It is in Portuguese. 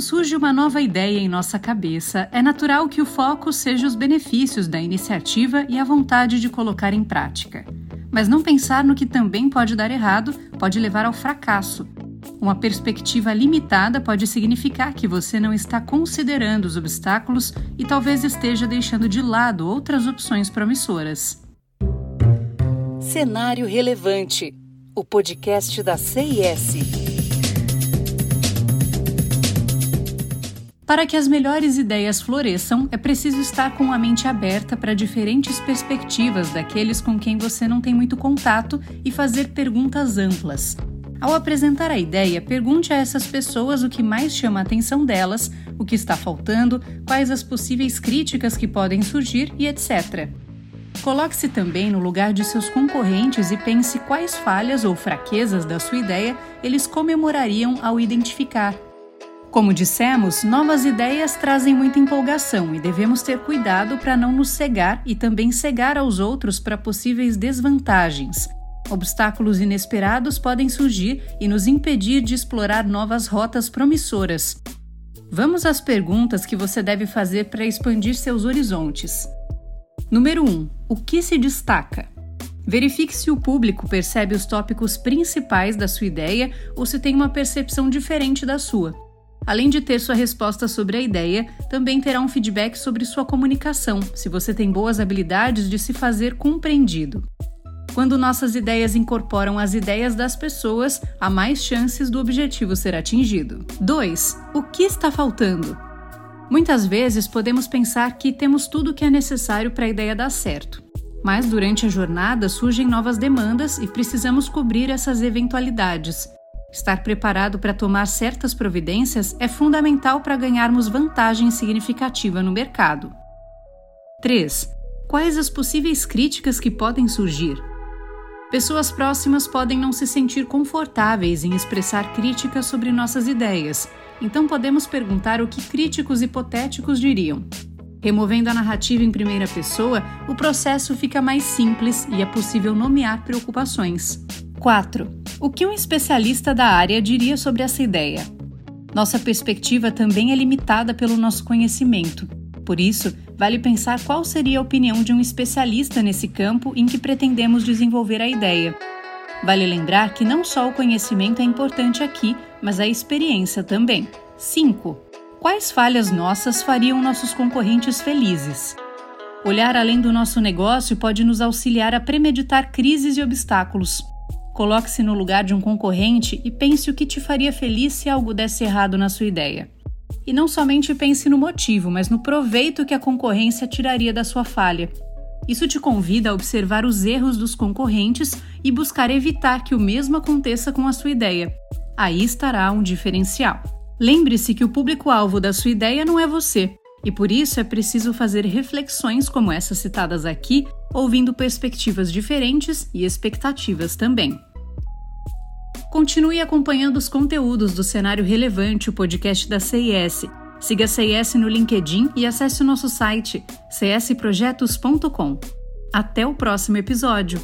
surge uma nova ideia em nossa cabeça, é natural que o foco seja os benefícios da iniciativa e a vontade de colocar em prática. Mas não pensar no que também pode dar errado pode levar ao fracasso. Uma perspectiva limitada pode significar que você não está considerando os obstáculos e talvez esteja deixando de lado outras opções promissoras. Cenário Relevante o podcast da CIS. Para que as melhores ideias floresçam, é preciso estar com a mente aberta para diferentes perspectivas daqueles com quem você não tem muito contato e fazer perguntas amplas. Ao apresentar a ideia, pergunte a essas pessoas o que mais chama a atenção delas, o que está faltando, quais as possíveis críticas que podem surgir e etc. Coloque-se também no lugar de seus concorrentes e pense quais falhas ou fraquezas da sua ideia eles comemorariam ao identificar. Como dissemos, novas ideias trazem muita empolgação e devemos ter cuidado para não nos cegar e também cegar aos outros para possíveis desvantagens. Obstáculos inesperados podem surgir e nos impedir de explorar novas rotas promissoras. Vamos às perguntas que você deve fazer para expandir seus horizontes. Número 1. O que se destaca? Verifique se o público percebe os tópicos principais da sua ideia ou se tem uma percepção diferente da sua. Além de ter sua resposta sobre a ideia, também terá um feedback sobre sua comunicação, se você tem boas habilidades de se fazer compreendido. Quando nossas ideias incorporam as ideias das pessoas, há mais chances do objetivo ser atingido. 2. O que está faltando? Muitas vezes podemos pensar que temos tudo o que é necessário para a ideia dar certo. Mas durante a jornada surgem novas demandas e precisamos cobrir essas eventualidades. Estar preparado para tomar certas providências é fundamental para ganharmos vantagem significativa no mercado. 3. Quais as possíveis críticas que podem surgir? Pessoas próximas podem não se sentir confortáveis em expressar críticas sobre nossas ideias, então podemos perguntar o que críticos hipotéticos diriam. Removendo a narrativa em primeira pessoa, o processo fica mais simples e é possível nomear preocupações. 4. O que um especialista da área diria sobre essa ideia? Nossa perspectiva também é limitada pelo nosso conhecimento. Por isso, vale pensar qual seria a opinião de um especialista nesse campo em que pretendemos desenvolver a ideia. Vale lembrar que não só o conhecimento é importante aqui, mas a experiência também. 5. Quais falhas nossas fariam nossos concorrentes felizes? Olhar além do nosso negócio pode nos auxiliar a premeditar crises e obstáculos. Coloque-se no lugar de um concorrente e pense o que te faria feliz se algo desse errado na sua ideia. E não somente pense no motivo, mas no proveito que a concorrência tiraria da sua falha. Isso te convida a observar os erros dos concorrentes e buscar evitar que o mesmo aconteça com a sua ideia. Aí estará um diferencial. Lembre-se que o público-alvo da sua ideia não é você, e por isso é preciso fazer reflexões como essas citadas aqui, ouvindo perspectivas diferentes e expectativas também. Continue acompanhando os conteúdos do Cenário Relevante, o podcast da CIS. Siga a CIS no LinkedIn e acesse o nosso site csprojetos.com. Até o próximo episódio!